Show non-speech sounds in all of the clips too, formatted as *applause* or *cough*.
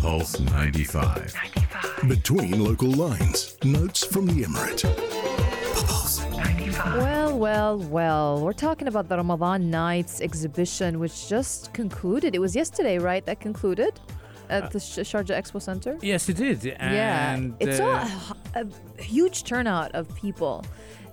Pulse 95. Between local lines, notes from the Emirate. Pulse. Well, well, well. We're talking about the Ramadan Nights exhibition, which just concluded. It was yesterday, right? That concluded at the Sh- Sharjah Expo Center. Yes, it did. yeah, And, it's uh, a, a huge turnout of people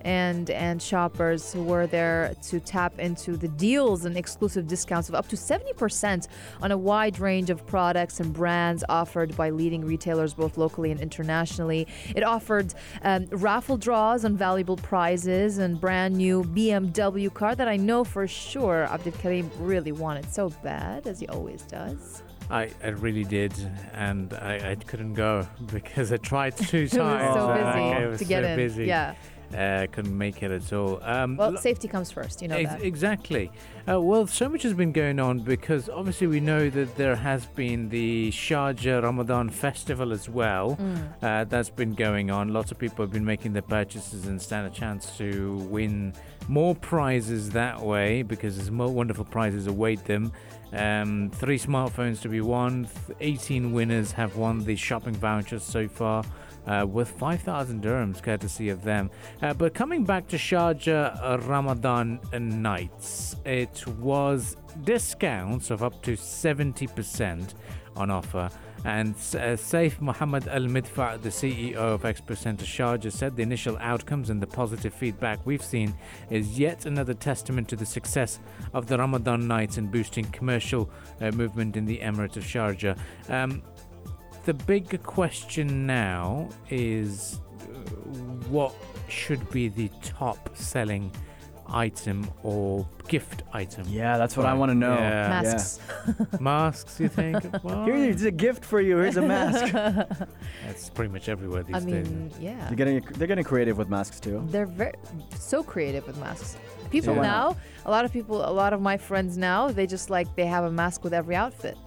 and and shoppers who were there to tap into the deals and exclusive discounts of up to 70% on a wide range of products and brands offered by leading retailers both locally and internationally. It offered um, raffle draws on valuable prizes and brand new BMW car that I know for sure Abdul Karim really wanted so bad as he always does. I, I really did, and I, I couldn't go *laughs* because I tried two *laughs* He was times. so busy I was to get so in. busy. Yeah. Uh, couldn't make it at all. Um, Well, safety comes first, you know Ex- that. Exactly. Uh, well, so much has been going on because obviously we know that there has been the Sharjah Ramadan Festival as well. Mm. Uh, that's been going on. Lots of people have been making their purchases and stand a chance to win more prizes that way because there's more wonderful prizes await them. Um, three smartphones to be won. 18 winners have won the shopping vouchers so far. Uh, with 5,000 dirhams courtesy of them. Uh, but coming back to Sharjah Ramadan nights, it was discounts of up to 70% on offer. And uh, Saif Muhammad Al Midfa, the CEO of Expo Center Sharjah, said the initial outcomes and the positive feedback we've seen is yet another testament to the success of the Ramadan nights in boosting commercial uh, movement in the Emirate of Sharjah. Um, the big question now is uh, what should be the top selling item or gift item? Yeah, that's what I want to know. Yeah. Masks. *laughs* Masks, you think? *laughs* Well, Here's a gift for you. Here's a mask. *laughs* that's pretty much everywhere these I days. mean, yeah. they're getting they're getting creative with masks too. They're very so creative with masks. People So why now, a lot of people, a lot of my friends now, they just like they have a mask with every outfit.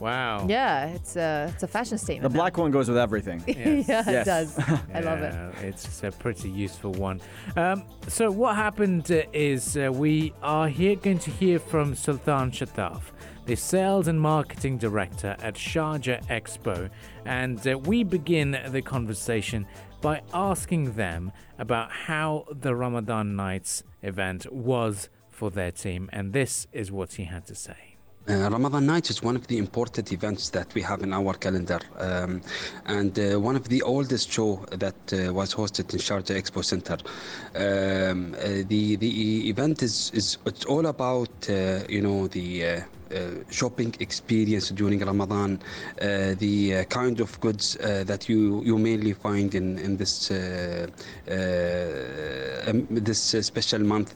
Wow. Yeah, it's a it's a fashion statement. The statement. black one goes with everything. *laughs* Yes. yeah, Yes. it does. I love it. It's a pretty useful one. Um, so what happened uh, is uh, we are here going to hear from Sultan Shattaf, the sales and marketing director at Sharjah Expo, and uh, we begin the conversation by asking them about how the Ramadan Nights event was for their team, and this is what he had to say. Uh, Ramadan Nights is one of the important events that we have in our calendar, um, and uh, one of the oldest show that uh, was hosted in Sharjah Expo Center. Um, uh, the the event is is it's all about uh, you know the. Uh, shopping experience during Ramadan, uh, the uh, kind of goods that you, you mainly find in in this um, this special month,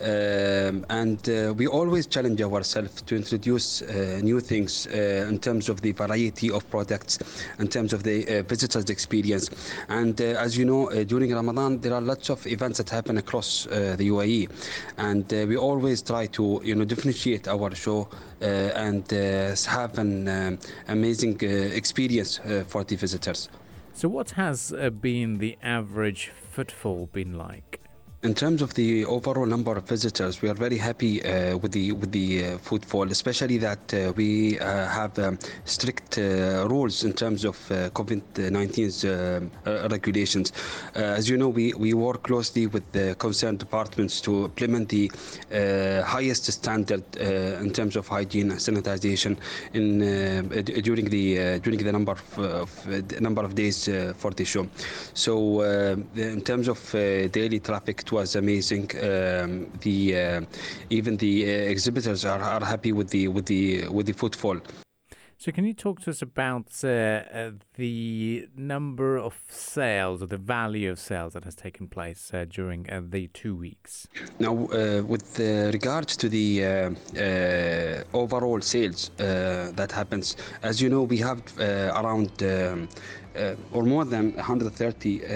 um, and uh, we always challenge ourselves to introduce uh, new things uh, in terms of the variety of products, in terms of the visitors' experience, and as you know, during Ramadan there are lots of events that happen across the UAE, and we always try to you know differentiate our show and uh, have an um, amazing uh, experience uh, for the visitors. So, what has uh, been the average footfall been like? In terms of the overall number of visitors, we are very happy uh, with the with the uh, footfall, especially that uh, we uh, have um, strict uh, rules in terms of uh, COVID-19's um, uh, regulations. As you know, we, we work closely with the concerned departments to implement the highest standard in terms of hygiene and sanitization in during the during the number of, of number of days for the show. So, in terms of daily traffic, was amazing. Um, the uh, even the uh, exhibitors are, are happy with the with the with the footfall. So, can you talk to us about uh, uh, the number of sales or the value of sales that has taken place uh, during uh, the two weeks? Now, uh, with uh, regards to the uh, uh, overall sales uh, that happens, as you know, we have uh, around um, uh, or more than 130 uh,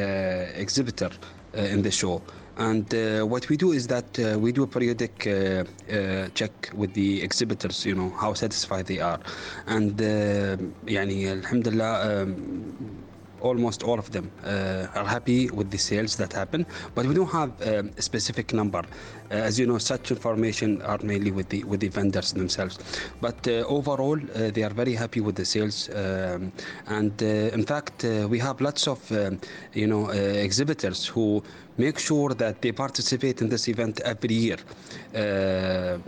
exhibitor uh, in the show. And uh, what we do is that uh, we do a periodic uh, uh, check with the exhibitors, you know, how satisfied they are. And uh, يعني, alhamdulillah, um, almost all of them uh, are happy with the sales that happen, but we don't have um, a specific number. Uh, as you know, such information are mainly with the with the vendors themselves. But uh, overall, uh, they are very happy with the sales, um, and uh, in fact, uh, we have lots of um, you know exhibitors who make sure that they participate in this event every year.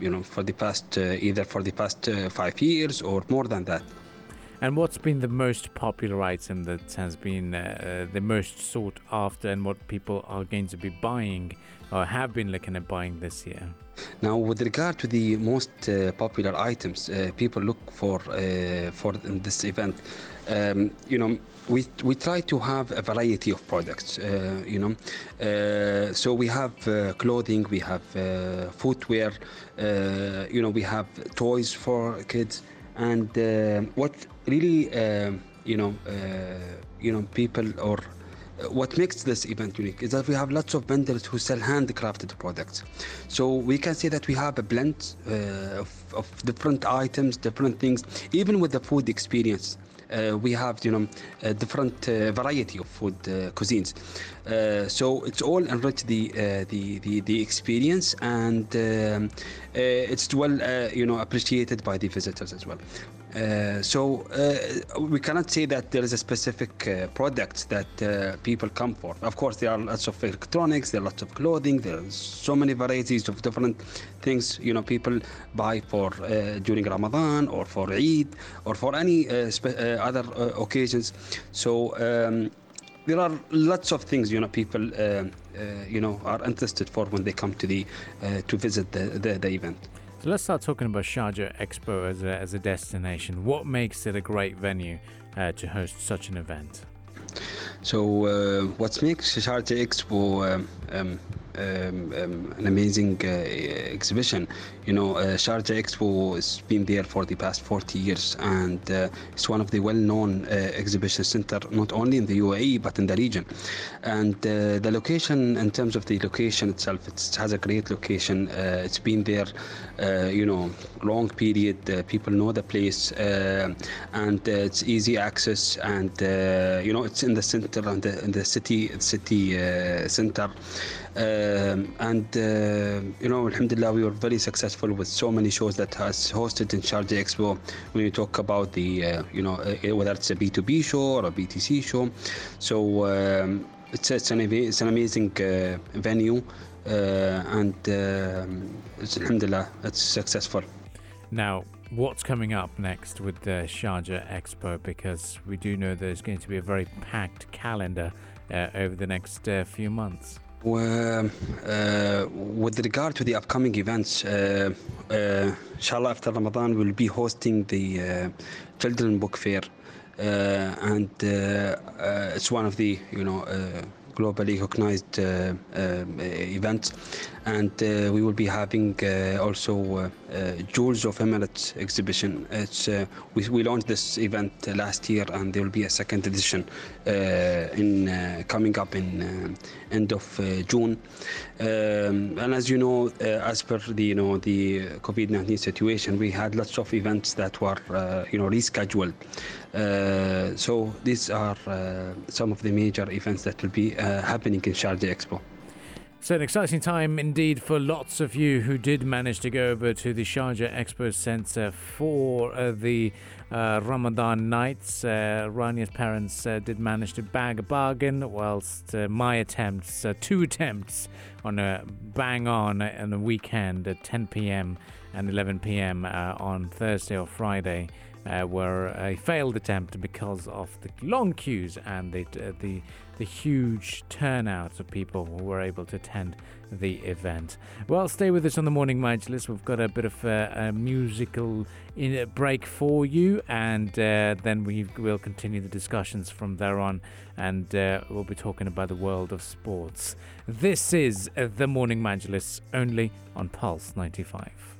You know, for the past either for the past uh, five years or more than that. And what's been the most popular item that has been uh, the most sought after, and what people are going to be buying or have been looking at buying this year? Now, with regard to the most uh, popular items uh, people look for uh, for this event, um, you know, we we try to have a variety of products. Uh, you know, uh, so we have uh, clothing, we have uh, footwear, uh, you know, we have toys for kids, and uh, what really, um you know, uh, you know, people or uh, what makes this event unique is that we have lots of vendors who sell handcrafted products. So we can say that we have a blend uh, of, of different items, different things, even with the food experience. Uh, we have, you know, a different uh, variety of food uh, cuisines. Uh, so it's all enrich the uh, the, the the experience, and um, uh, it's well, uh, you know, appreciated by the visitors as well. Uh, so uh, we cannot say that there is a specific uh, product that uh, people come for. Of course, there are lots of electronics, there are lots of clothing, there are so many varieties of different things. You know, people buy for uh, during Ramadan or for Eid or for any other occasions. So. Um, there are lots of things you know people you know are interested for when they come to the to visit the, the, the event. So let's start talking about Sharjah Expo as a, as a destination. What makes it a great venue uh, to host such an event? So uh, what makes Sharjah Expo um, um, um, um, an amazing uh, exhibition? You know, uh, Sharjah Expo has been there for the past 40 years, and uh, it's one of the well-known exhibition center not only in the UAE but in the region. And the location, in terms of the location itself, it has a great location. It's been there, you know, long period. People know the place, and it's easy access, and you know, it's in the center and the, in the city city uh, center. Um, and uh, you know, Alhamdulillah, we were very successful with so many shows that has hosted in Sharjah Expo. When you talk about the, uh, you know, uh, whether it's a B2B show or a BTC show, so um, it's it's an it's an amazing uh, venue, uh, and um, it's, Alhamdulillah, it's successful. Now, what's coming up next with the Sharjah Expo? Because we do know there's going to be a very packed calendar uh, over the next few months. Uh, with regard to the upcoming events, uh, uh, inshallah after Ramadan we'll be hosting the uh, children book fair, uh, and it's one of the you know globally recognized um, events, and uh, we will be having uh, also uh, uh, Jewels of Emirates exhibition. It's uh, we, we launched this event last year, and there will be a second edition in coming up in end of June. Um, and as you know, as per the you know the COVID-19 situation, we had lots of events that were you know rescheduled. So these are some of the major events that will be happening in Sharjah Expo. So, an exciting time indeed for lots of you who did manage to go over to the Sharjah Expo Centre for uh, the uh, Ramadan nights. Uh, Rania's parents uh, did manage to bag a bargain, whilst uh, my attempts, uh, two attempts on a bang on on the weekend at 10 pm and 11 pm uh, on Thursday or Friday. Uh, were a failed attempt because of the long queues and the uh, the the huge turnout of people who were able to attend the event. Well, stay with us on the morning Majlis. We've got a bit of a, a musical in, break for you, and uh, then we will continue the discussions from there on, and uh, we'll be talking about the world of sports. This is uh, the morning Majlis only on Pulse 95.